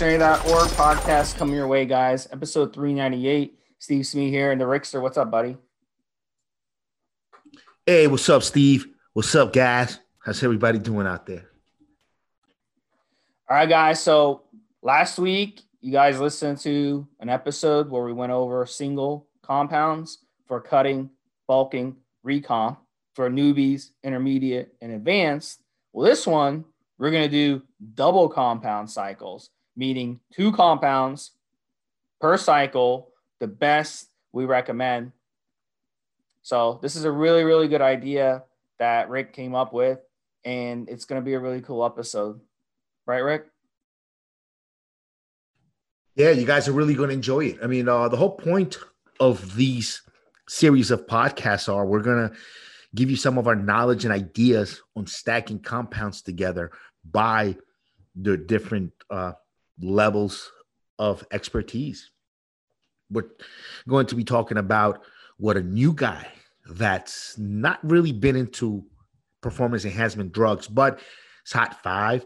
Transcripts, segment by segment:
dictionary.org podcast coming your way, guys. Episode 398. Steve Smee here and the Rickster. What's up, buddy? Hey, what's up, Steve? What's up, guys? How's everybody doing out there? All right, guys. So last week, you guys listened to an episode where we went over single compounds for cutting, bulking, recomp for newbies, intermediate, and advanced. Well, this one, we're going to do double compound cycles, meaning two compounds per cycle, the best we recommend. So, this is a really, really good idea that Rick came up with, and it's going to be a really cool episode. Right, Rick? Yeah, you guys are really going to enjoy it. I mean, uh, the whole point of these series of podcasts are we're going to give you some of our knowledge and ideas on stacking compounds together by the different uh, levels of expertise. We're going to be talking about what a new guy that's not really been into performance enhancement drugs, but it's hot five,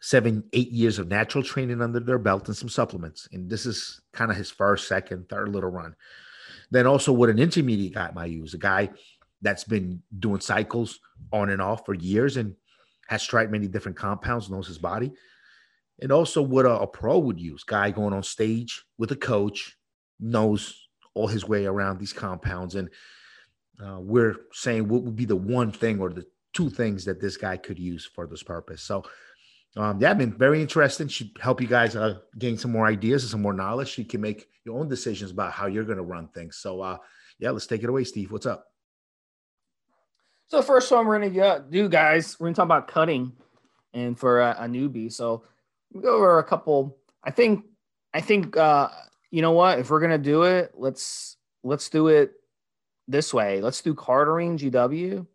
seven, eight years of natural training under their belt and some supplements. And this is kind of his first, second, third little run. Then also what an intermediate guy might use, a guy that's been doing cycles on and off for years and has tried many different compounds, knows his body. And also what a, a pro would use, guy going on stage with a coach, knows all his way around these compounds. And uh, we're saying what would be the one thing or the two things that this guy could use for this purpose. So um, yeah, been very interesting. Should help you guys uh, gain some more ideas and some more knowledge. You can make your own decisions about how you're going to run things. So uh, yeah, let's take it away, Steve. What's up? So first one we're gonna do, guys, we're gonna talk about cutting, and for a, a newbie. So we go over a couple. I think, I think, uh, you know what? If we're gonna do it, let's let's do it this way. Let's do Cardarine GW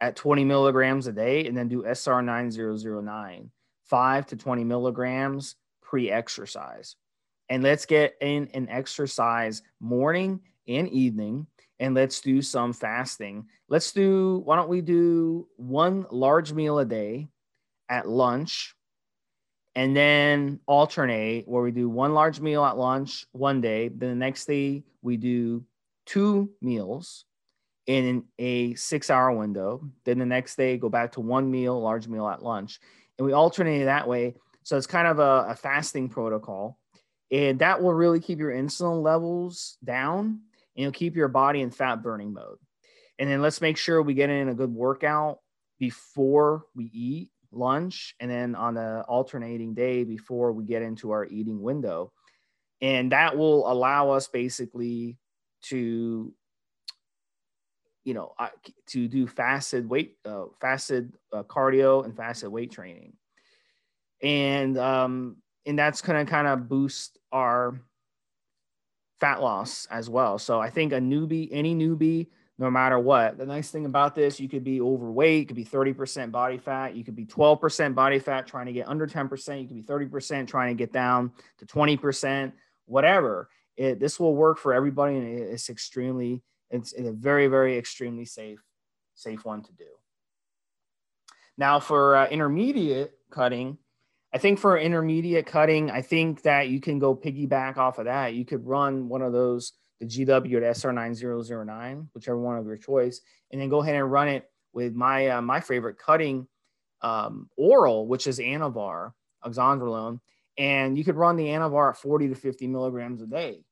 at 20 milligrams a day, and then do SR 9009, five to 20 milligrams pre-exercise, and let's get in an exercise morning and evening and let's do some fasting. Let's do, why don't we do one large meal a day at lunch and then alternate where we do one large meal at lunch one day. Then the next day we do two meals in a six hour window. Then the next day go back to one meal, large meal at lunch. And we alternate that way. So it's kind of a, a fasting protocol. And that will really keep your insulin levels down and you'll keep your body in fat burning mode. And then let's make sure we get in a good workout before we eat lunch and then on the alternating day before we get into our eating window. And that will allow us basically to you know to do fasted weight uh, fasted uh, cardio and fasted weight training and um and that's going to kind of boost our fat loss as well. So I think a newbie, any newbie, no matter what, the nice thing about this, you could be overweight, you could be 30% body fat, you could be 12% body fat trying to get under 10%, you could be 30% trying to get down to 20%, whatever. It, this will work for everybody and it's extremely, it's a very, very extremely safe, safe one to do. Now for uh, intermediate cutting, I think for intermediate cutting, I think that you can go piggyback off of that. You could run one of those, the GW at SR9009, whichever one of your choice, and then go ahead and run it with my uh, my favorite cutting um, oral, which is Anavar, oxandrolone. And you could run the Anavar at 40 to 50 milligrams a day,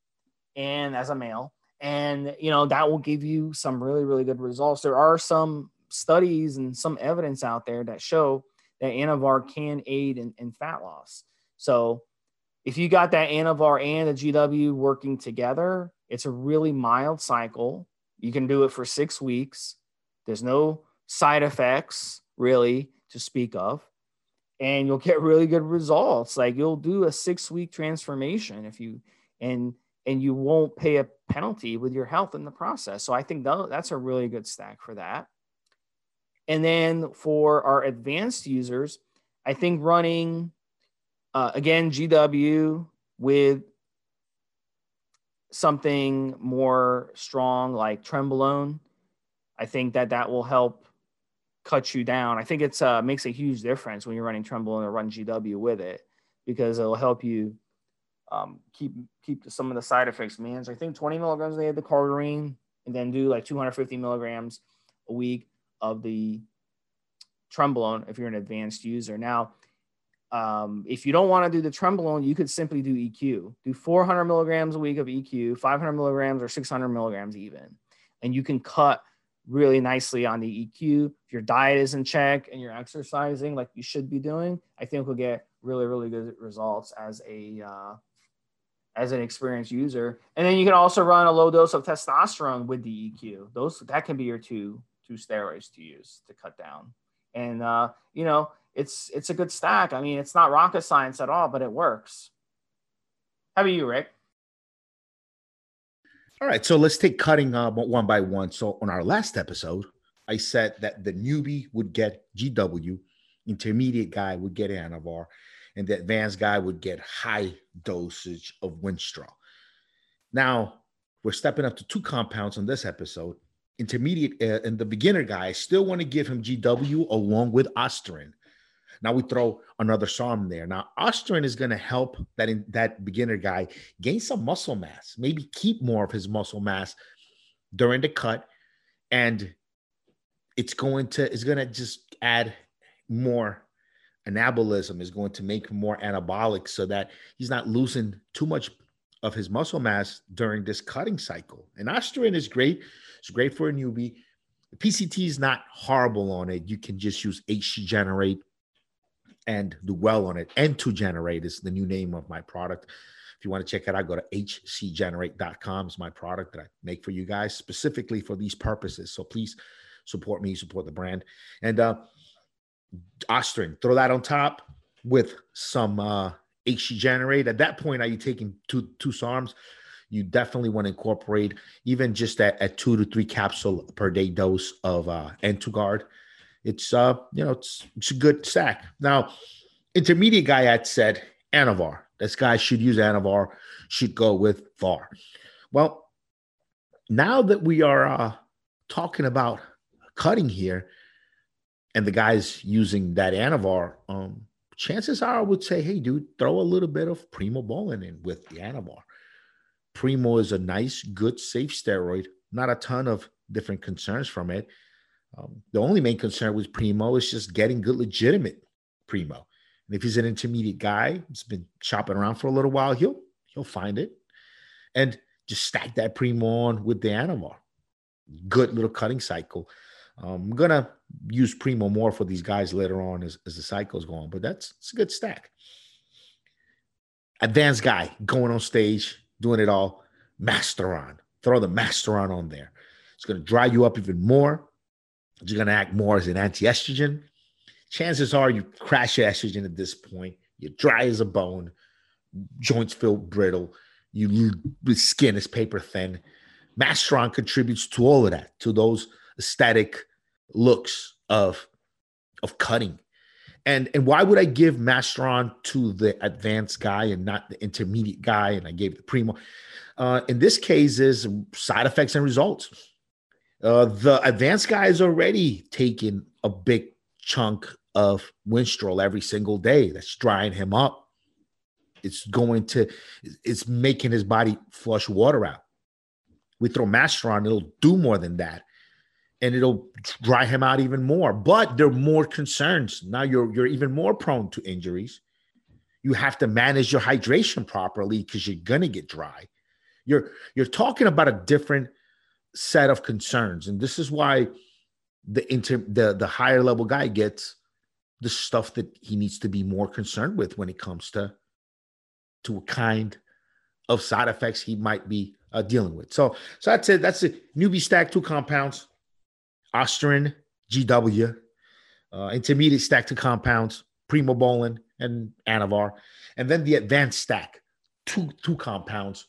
and as a male, and you know that will give you some really really good results. There are some studies and some evidence out there that show that Anavar can aid in, in fat loss. So if you got that Anavar and the GW working together, it's a really mild cycle. You can do it for six weeks. There's no side effects really to speak of. And you'll get really good results. Like you'll do a six week transformation if you, and, and you won't pay a penalty with your health in the process. So I think that's a really good stack for that. And then for our advanced users, I think running uh, again GW with something more strong like Trenbolone, I think that that will help cut you down. I think it's uh, makes a huge difference when you're running Trenbolone or run GW with it. because it'll help you um, keep keep some of the side effects man i think 20 milligrams they had the cardarine and then do like 250 milligrams a week of the trenbolone if you're an advanced user now um, if you don't want to do the trenbolone, you could simply do EQ. Do 400 milligrams a week of EQ, 500 milligrams or 600 milligrams even, and you can cut really nicely on the EQ. If your diet is in check and you're exercising like you should be doing, I think we'll get really really good results as a uh, as an experienced user. And then you can also run a low dose of testosterone with the EQ. Those that can be your two two steroids to use to cut down. And uh, you know it's it's a good stack. I mean, it's not rocket science at all, but it works. How about you, Rick? All right, so let's take cutting uh, one by one. So on our last episode, I said that the newbie would get GW, intermediate guy would get Anavar, and the advanced guy would get high dosage of Winstrol. Now we're stepping up to two compounds on this episode. Intermediate uh, and the beginner guy, I still want to give him GW along with Ostarine. Now we throw another SARM there. Now Ostarine is going to help that in, that beginner guy gain some muscle mass, maybe keep more of his muscle mass during the cut, and it's going to it's going to just add more anabolism is going to make more anabolic so that he's not losing too much of his muscle mass during this cutting cycle. And Ostarine is great. It's great for a newbie. PCT is not horrible on it. You can just use HC Generate and do well on it. N2 Generate is the new name of my product. If you want to check it out, go to hcgenerate.com. is my product that I make for you guys specifically for these purposes. So please support me, support the brand. And uh Ostarine, throw that on top with some uh HC Generate. At that point, are you taking two two SARMs? You definitely want to incorporate even just at, at two to three capsule per day dose of uh N2Guard it's uh you know it's it's a good sack. Now, intermediate guy had said Anavar. This guy should use Anavar, should go with VAR. Well, now that we are uh, talking about cutting here, and the guy's using that Anavar, um, chances are I would say, hey, dude, throw a little bit of Primobolan in with the Anavar. Primo is a nice, good, safe steroid. Not a ton of different concerns from it. Um, the only main concern with Primo is just getting good, legitimate Primo. And if he's an intermediate guy, he's been shopping around for a little while, he'll he'll find it, and just stack that Primo on with the Anavar. Good little cutting cycle. Um, I'm gonna use Primo more for these guys later on as, as the cycle's going, but that's it's a good stack. Advanced guy going on stage, doing it all. Masteron. Throw the Masteron on there. It's gonna dry you up even more you're going to act more as an anti-estrogen. Chances are you crash your estrogen at this point. You're dry as a bone, joints feel brittle, you skin is paper thin. Masteron contributes to all of that, to those aesthetic looks of of cutting. And and why would I give Masteron to the advanced guy and not the intermediate guy? And I gave the primo. Uh, in this case, is side effects and results. Uh, the advanced guy is already taking a big chunk of Winstrol every single day. That's drying him up. It's going to, it's making his body flush water out. We throw Masteron, it'll do more than that. And it'll dry him out even more. But there are more concerns. Now you're you're even more prone to injuries. You have to manage your hydration properly because you're gonna get dry. You're you're talking about a different set of concerns, and this is why the inter the the higher level guy gets the stuff that he needs to be more concerned with when it comes to to a kind of side effects he might be uh, dealing with. So, so that's it. That's it. Newbie stack two compounds, Ostarine, GW, uh, intermediate stack two compounds, Primobolan and Anavar, and then the advanced stack two two compounds,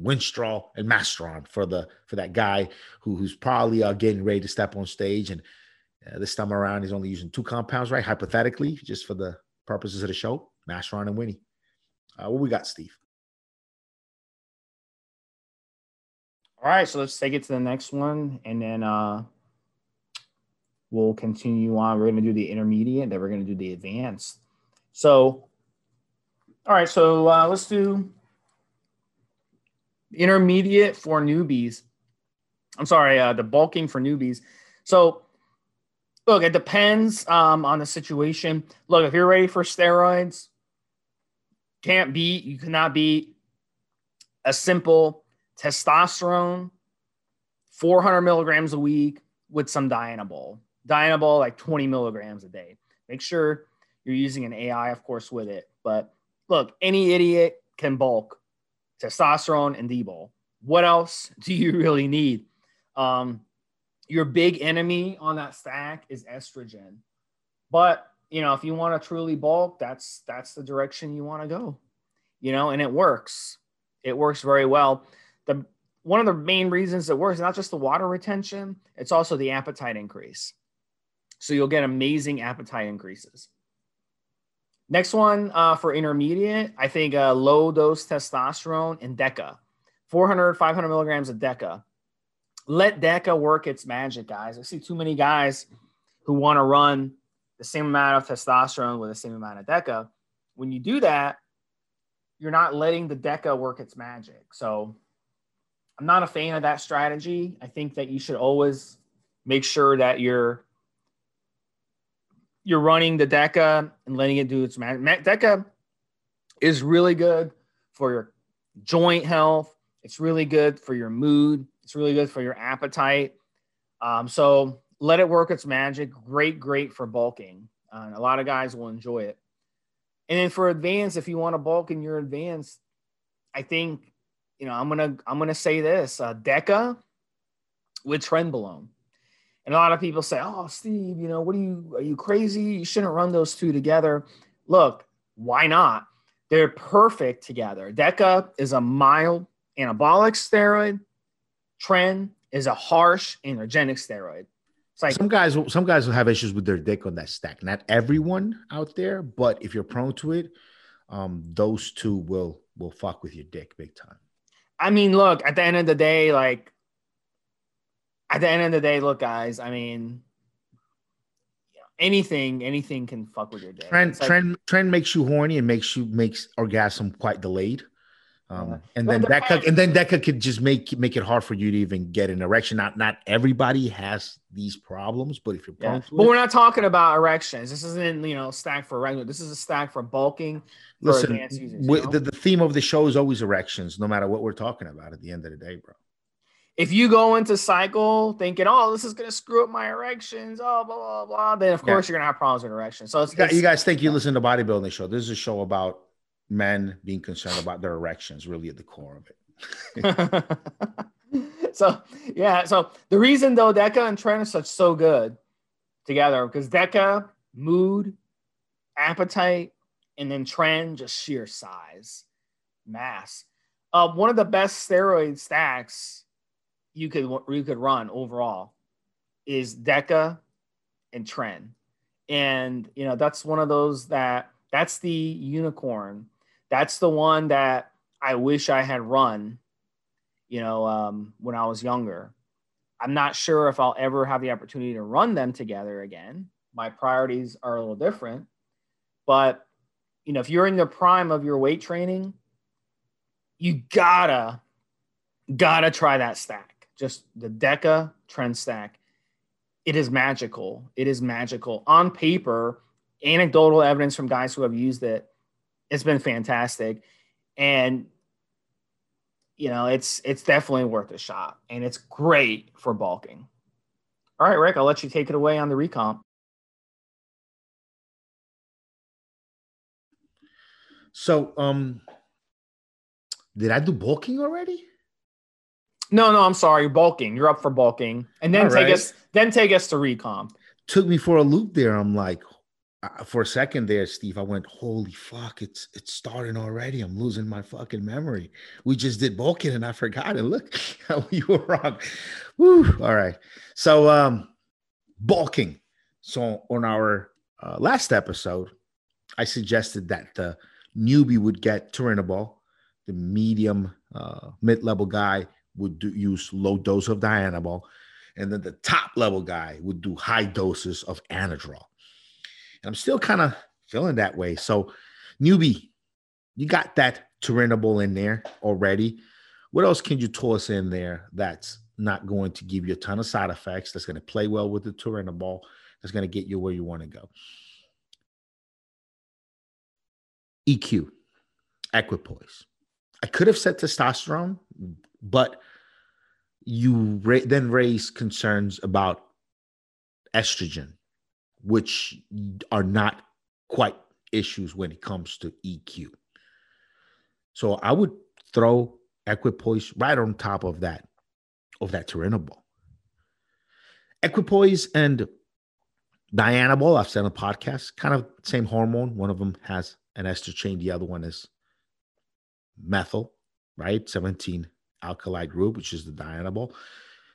Winstrol and Masteron for the for that guy who, who's probably uh, getting ready to step on stage. And uh, this time around, he's only using two compounds, right? Hypothetically, just for the purposes of the show, Masteron and Winnie. Uh, what we got, Steve? All right, so let's take it to the next one, and then uh, we'll continue on. We're going to do the intermediate, then we're going to do the advanced. So All right, so uh, let's do intermediate for newbies. I'm sorry, uh, the bulking for newbies. So, look, it depends um, on the situation. Look, if you're ready for steroids, can't beat, you cannot beat a simple testosterone, 400 milligrams a week with some Dianabol. Dianabol, like 20 milligrams a day. Make sure you're using an AI, of course, with it. But look, any idiot can bulk testosterone and D-bol. What else do you really need? Um, your big enemy on that stack is estrogen. But you know, if you want to truly bulk, that's that's the direction you want to go. You know, and it works. It works very well. The one of the main reasons it works not just the water retention, it's also the appetite increase. So you'll get amazing appetite increases. Next one uh, for intermediate, I think uh, low dose testosterone and DECA, 400, 500 milligrams of DECA. Let DECA work its magic, guys. I see too many guys who want to run the same amount of testosterone with the same amount of DECA. When you do that, you're not letting the DECA work its magic. So I'm not a fan of that strategy. I think that you should always make sure that you're you're running the DECA and letting it do its magic. DECA is really good for your joint health. It's really good for your mood. It's really good for your appetite. Um, so let it work its magic. Great, great for bulking. Uh, a lot of guys will enjoy it. And then for advanced, if you want to bulk and you're advanced, I think, you know, I'm gonna I'm gonna say this: uh, Deca with Trenbolone. And a lot of people say, "Oh, Steve, you know, what are you? Are you crazy? You shouldn't run those two together." Look, why not? They're perfect together. Deca is a mild anabolic steroid. Tren is a harsh androgenic steroid. It's like some guys, some guys will have issues with their dick on that stack. Not everyone out there, but if you're prone to it, um, those two will will fuck with your dick big time. I mean, look, at the end of the day, like at the end of the day, look, guys, I mean, anything, anything can fuck with your dick. Trend, like, trend, trend makes you horny and makes you makes orgasm quite delayed. Um, and then that could, and then that could, could just make make it hard for you to even get an erection. Not not everybody has these problems, but if you're yeah. but it, we're not talking about erections. This isn't you know stack for regular. This is a stack for bulking. For listen, users, know? the, the theme of the show is always erections, no matter what we're talking about. At the end of the day, bro. If you go into cycle thinking, "Oh, this is gonna screw up my erections," oh blah blah blah, then of course yeah. you're gonna have problems with erections. So it's, you, you guys think you listen to bodybuilding show? This is a show about men being concerned about their erections really at the core of it. so yeah, so the reason though Deca and Tren are such so good together because Deca, mood, appetite, and then Tren just sheer size, mass. Uh, one of the best steroid stacks you could you could run overall is Deca and Tren. And you know, that's one of those that that's the unicorn that's the one that I wish I had run, you know, um, when I was younger. I'm not sure if I'll ever have the opportunity to run them together again. My priorities are a little different, but you know, if you're in the prime of your weight training, you gotta, gotta try that stack. Just the Deca trend stack. It is magical. It is magical on paper. Anecdotal evidence from guys who have used it it's been fantastic, and you know it's it's definitely worth a shot, and it's great for bulking. All right, Rick, I'll let you take it away on the recomp. So, um, did I do bulking already? No, no, I'm sorry. Bulking. You're up for bulking, and then All take right. us then take us to recomp. Took me for a loop there. I'm like, for a second there, Steve, I went, "Holy fuck! It's it's starting already. I'm losing my fucking memory. We just did bulking and I forgot it. Look, you were wrong. Woo! All right. So, um, bulking. So on our uh, last episode, I suggested that the newbie would get Turinabol, the medium uh, mid-level guy would do, use low dose of Dianabol, and then the top level guy would do high doses of Anadrol. And I'm still kind of feeling that way. So, newbie, you got that Turinabol in there already. What else can you toss in there that's not going to give you a ton of side effects, that's going to play well with the Turinabol, that's going to get you where you want to go? EQ, equipoise. I could have said testosterone, but you ra- then raise concerns about estrogen, which are not quite issues when it comes to EQ. So I would throw equipoise right on top of that, of that Turinabol. Equipoise and Dianabol, I've said on podcast, kind of same hormone. One of them has an ester chain, the other one is methyl, right? 17 alkali group, which is the Dianabol.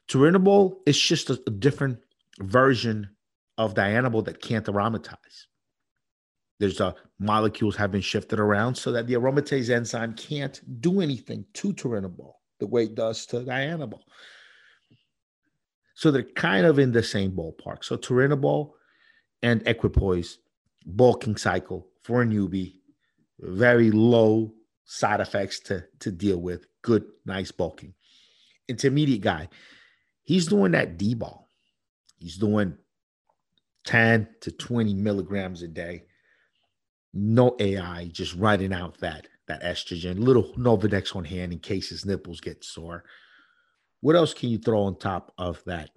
Turinabol is just a, a different version of Dianabol that can't aromatize. There's a molecules have been shifted around so that the aromatase enzyme can't do anything to turinabol the way it does to dianabol. So they're kind of in the same ballpark. So turinabol and equipoise bulking cycle for a newbie, very low side effects to, to deal with, good, nice bulking. Intermediate guy, he's doing that D ball. He's doing 10 to 20 milligrams a day no AI, just writing out that that estrogen, little Nolvadex on hand in case his nipples get sore. What else can you throw on top of that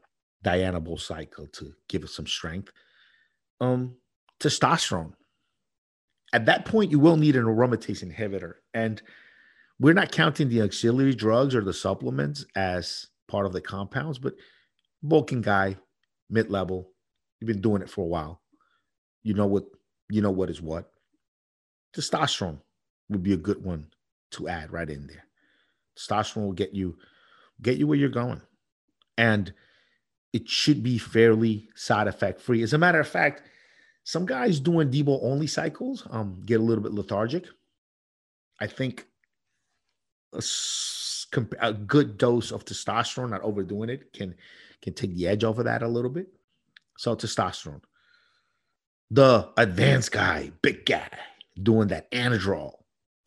Dianabol cycle to give it some strength? Um, testosterone. At that point, you will need an aromatase inhibitor, and we're not counting the auxiliary drugs or the supplements as part of the compounds, but bulking guy, mid level, you've been doing it for a while. You know what you know what is what testosterone would be a good one to add right in there. Testosterone will get you get you where you're going. And it should be fairly side effect free. As a matter of fact, some guys doing Debo only cycles um, get a little bit lethargic. I think a, a, good dose of testosterone, not overdoing it, can can take the edge off of that a little bit. So testosterone. The advanced guy, big guy, doing that anadrol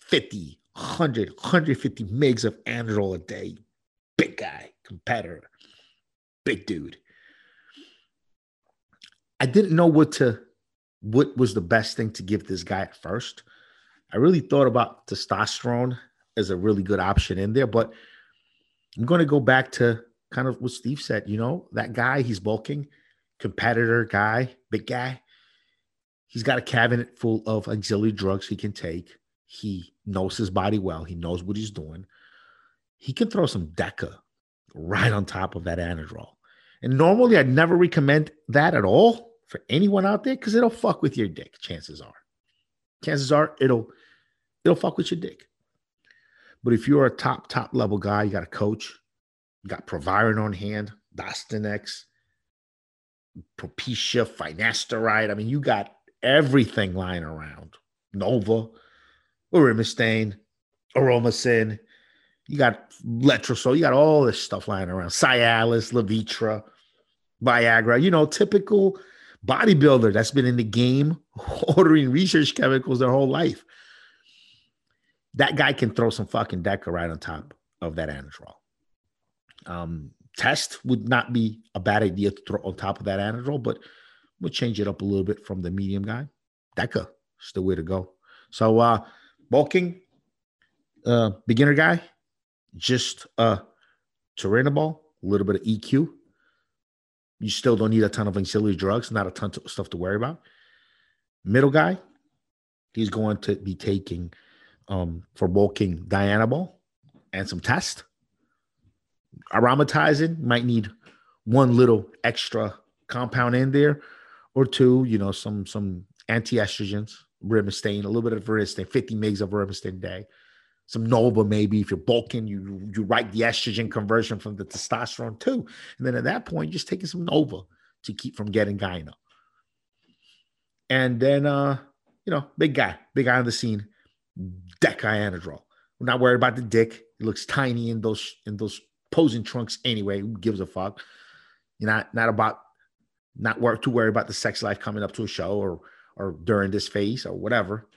50 100 150 megs of anadrol a day big guy competitor big dude i didn't know what to what was the best thing to give this guy at first i really thought about testosterone as a really good option in there but i'm going to go back to kind of what steve said you know that guy he's bulking competitor guy big guy He's got a cabinet full of auxiliary drugs he can take. He knows his body well. He knows what he's doing. He can throw some Deca right on top of that Anadrol. And normally I'd never recommend that at all for anyone out there because it'll fuck with your dick, chances are. Chances are it'll it'll fuck with your dick. But if you're a top, top level guy, you got a coach, you got Proviron on hand, Dostinex, Propecia, Finasteride. I mean, you got everything lying around. Nova, Arimistane, Aromacin. You got Letrozole. You got all this stuff lying around. Cialis, Levitra, Viagra. You know, typical bodybuilder that's been in the game ordering research chemicals their whole life. That guy can throw some fucking Deca right on top of that Anadrol. Um, test would not be a bad idea to throw on top of that Anadrol, but We'll change it up a little bit from the medium guy. Deca is the way to go. So uh bulking, uh beginner guy, just uh Turinabol, a little bit of EQ. You still don't need a ton of auxiliary drugs, not a ton of stuff to worry about. Middle guy, he's going to be taking um for bulking Dianabol and some test. Aromatizing might need one little extra compound in there or two, you know, some some anti-estrogens, Remistane, a little bit of Remistane, 50 mgs of Remistane a day. Some Nova, maybe if you're bulking, you you write the estrogen conversion from the testosterone too. And then at that point, just taking some Nova to keep from getting gyno. And then uh, you know, big guy, big guy on the scene, Deca We're not worried about the dick. It looks tiny in those in those posing trunks anyway. Who gives a fuck? You're not not about not work too worry about the sex life coming up to a show or or during this phase or whatever.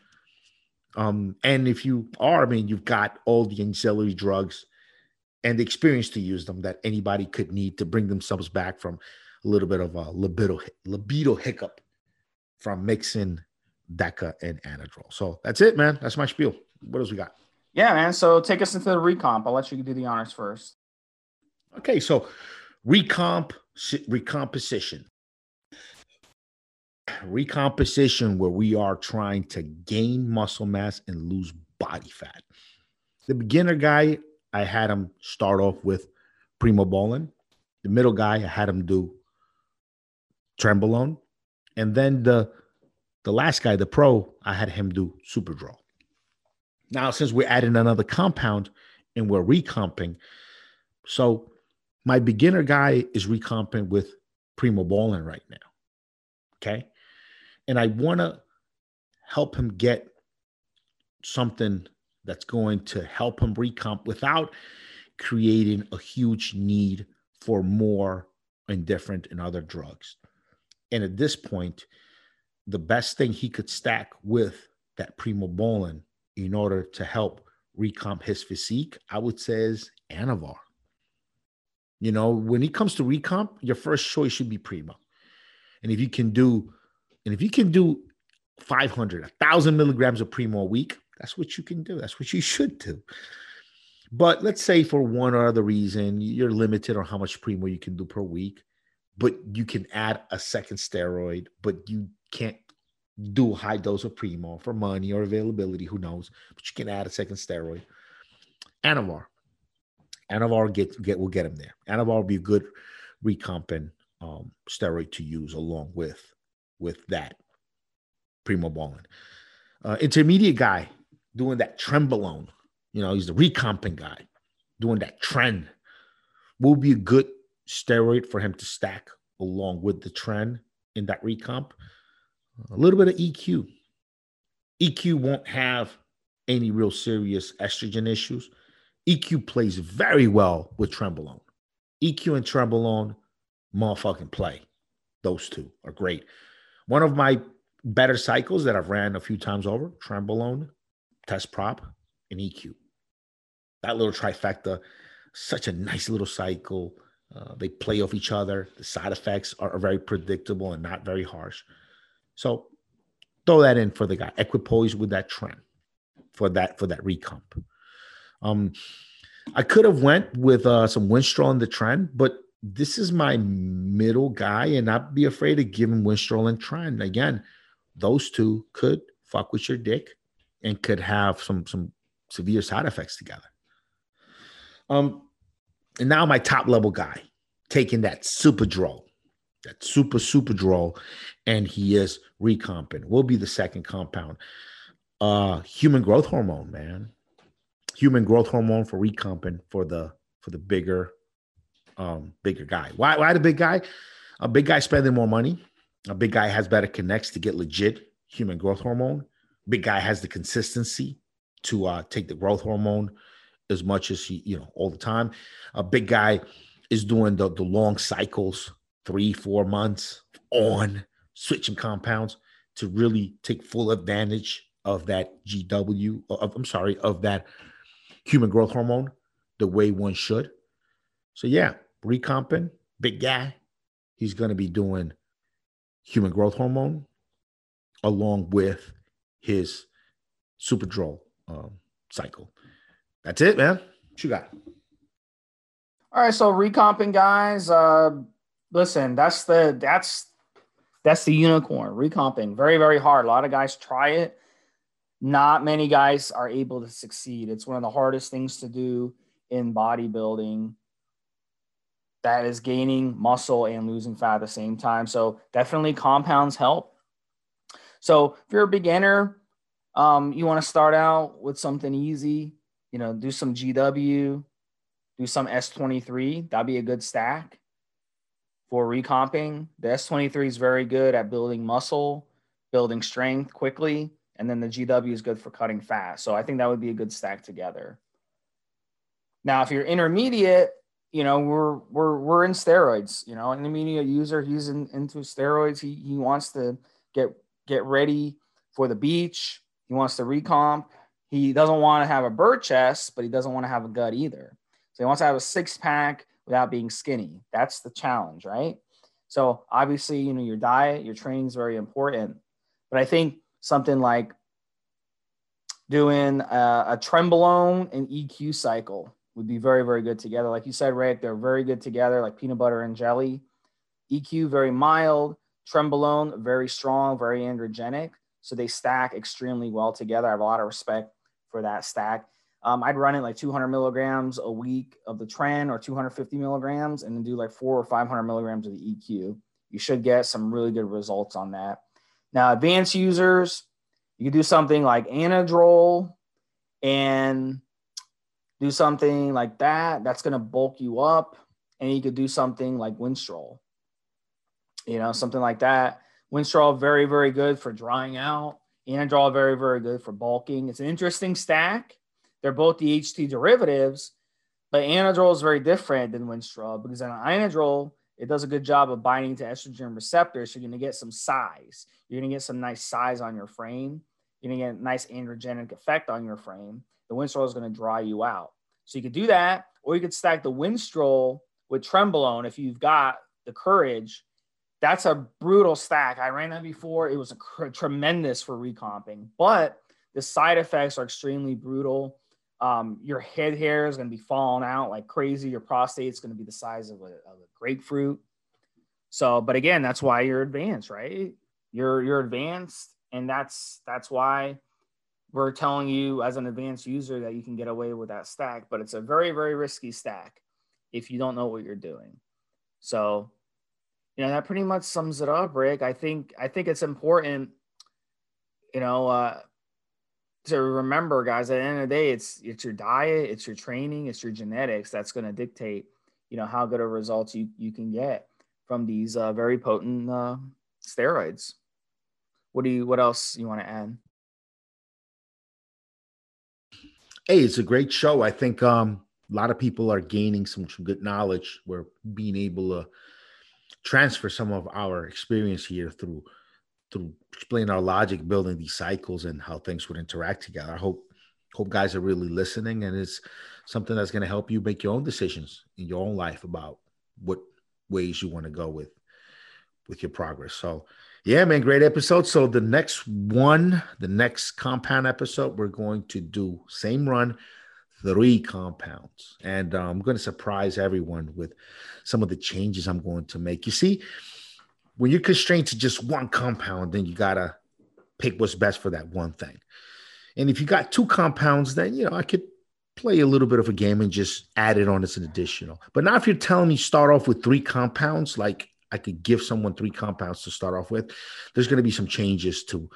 Um, and if you are, I mean, you've got all the ancillary drugs and the experience to use them that anybody could need to bring themselves back from a little bit of a libido libido hiccup from mixing Deca and Anadrol. So that's it, man. That's my spiel. What else we got? Yeah, man. So take us into the recomp. I'll let you do the honors first. Okay, so recomp recomposition recomposition where we are trying to gain muscle mass and lose body fat. The beginner guy, I had him start off with primobolan. The middle guy, I had him do trenbolone. And then the the last guy, the pro, I had him do Super Draw. Now, since we're adding another compound and we're recomping, so my beginner guy is recomping with primobolan right now. Okay and I want to help him get something that's going to help him recomp without creating a huge need for more and different and other drugs. And at this point, the best thing he could stack with that primobolan in order to help recomp his physique, I would say is Anavar. You know, when it comes to recomp, your first choice should be Primo. And if you can do and if you can do 500, 1,000 milligrams of Primo a week, that's what you can do. That's what you should do. But let's say for one or other reason, you're limited on how much Primo you can do per week, but you can add a second steroid, but you can't do a high dose of Primo for money or availability, who knows, but you can add a second steroid. Anavar. Anavar get, get will get him there. Anavar will be a good recomping um, steroid to use along with with that primobolan. Uh, intermediate guy doing that trenbolone, you know, he's the recomping guy doing that trend will be a good steroid for him to stack along with the trend in that recomp. A little bit of EQ. EQ won't have any real serious estrogen issues. EQ plays very well with Trenbolone. EQ and Trenbolone, motherfucking play. Those two are great. One of my better cycles that I've ran a few times over, Trenbolone, test prop, and EQ. That little trifecta, such a nice little cycle. Uh, they play off each other. The side effects are, are, very predictable and not very harsh. So throw that in for the guy. Equipoise with that trend for that for that recomp. Um, I could have went with uh, some Winstrol in the trend, but this is my middle guy, and not be afraid give him Winstrol and Trend. Again, those two could fuck with your dick and could have some some severe side effects together. Um, and now my top level guy taking that super draw, that super super draw, and he is recomping. Will be the second compound. Uh, human growth hormone, man. Human growth hormone for recomping for the for the bigger um, bigger guy. Why, why the big guy? A big guy spending more money. A big guy has better connects to get legit human growth hormone. Big guy has the consistency to uh, take the growth hormone as much as he, you know, all the time. A big guy is doing the, the long cycles, three, four months on switching compounds to really take full advantage of that GW, of, I'm sorry, of that human growth hormone the way one should. So, yeah, recomping, big guy. He's going to be doing human growth hormone along with his Superdrol um, cycle. That's it, man. What you got? All right, so recomping guys, uh, listen, that's the that's that's the unicorn recomping. Very very hard. A lot of guys try it. Not many guys are able to succeed. It's one of the hardest things to do in bodybuilding that is gaining muscle and losing fat at the same time. So definitely compounds help. So if you're a beginner, um, you want to start out with something easy, you know, do some GW, do some S23. That'd be a good stack for recomping. The S23 is very good at building muscle, building strength quickly, and then the GW is good for cutting fat. So I think that would be a good stack together. Now, if you're intermediate, you know, we're we're we're in steroids. You know, an intermediate user, he's in, into steroids. He he wants to get get ready for the beach. He wants to recomp. He doesn't want to have a bird chest, but he doesn't want to have a gut either. So he wants to have a six pack without being skinny. That's the challenge, right? So obviously, you know, your diet, your training is very important. But I think something like doing a, a and EQ cycle would be very, very good together. Like you said, Rick, they're very good together, like peanut butter and jelly. EQ, very mild. Trenbolone, very strong, very androgenic. So they stack extremely well together. I have a lot of respect for that stack. Um, I'd run it like 200 milligrams a week of the Tren or 250 milligrams and then do like four or 500 milligrams of the EQ. You should get some really good results on that. Now, advanced users, you can do something like Anadrol and do something like that. That's going to bulk you up. And you could do something like Winstrol, you know, something like that. Winstrol, very, very good for drying out. Anadrol, very, very good for bulking. It's an interesting stack. They're both the ht derivatives, but Anadrol is very different than Winstrol because on Anadrol, it does a good job of binding to estrogen receptors. So you're going to get some size. You're going to get some nice size on your frame. You're going to get a nice androgenic effect on your frame. The Winstrol is going to dry you out. So you could do that, or you could stack the Winstrol with Trenbolone if you've got the courage. That's a brutal stack. I ran that before. It was cr- tremendous for recomping, but the side effects are extremely brutal. Um, your head hair is going to be falling out like crazy. Your prostate is going to be the size of a, of a grapefruit. So, but again, that's why you're advanced, right? You're you're advanced, and that's that's why we're telling you as an advanced user that you can get away with that stack. But it's a very very risky stack if you don't know what you're doing. So, you know that pretty much sums it up, Rick. I think I think it's important, you know, uh, to remember, guys, at the end of the day, it's it's your diet, it's your training, it's your genetics that's going to dictate, you know, how good of results you you can get from these uh, very potent uh, steroids. What do you? What else you want to add? Hey, it's a great show. I think um, a lot of people are gaining some, some good knowledge. We're being able to transfer some of our experience here through through explain our logic building these cycles and how things would interact together. I hope hope guys are really listening and it's something that's going to help you make your own decisions in your own life about what ways you want to go with with your progress. So yeah, man, great episode. So the next one, the next compound episode, we're going to do same run, three compounds, and uh, I'm going to surprise everyone with some of the changes I'm going to make. You see, when you're constrained to just one compound, then you gotta pick what's best for that one thing. And if you got two compounds, then you know I could play a little bit of a game and just add it on as an additional. But now if you're telling me start off with three compounds, like I could give someone three compounds to start off with, there's going to be some changes to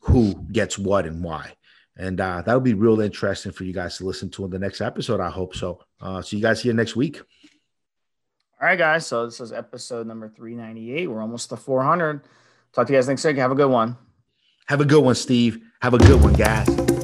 who gets what and why. And uh, that'll be real interesting for you guys to listen to in the next episode. I hope so. Uh, see you guys here next week. All right, guys. So this is episode number 398. We're almost to 400. Talk to you guys next week. Have a good one. Have a good one, Steve. Have a good one, guys.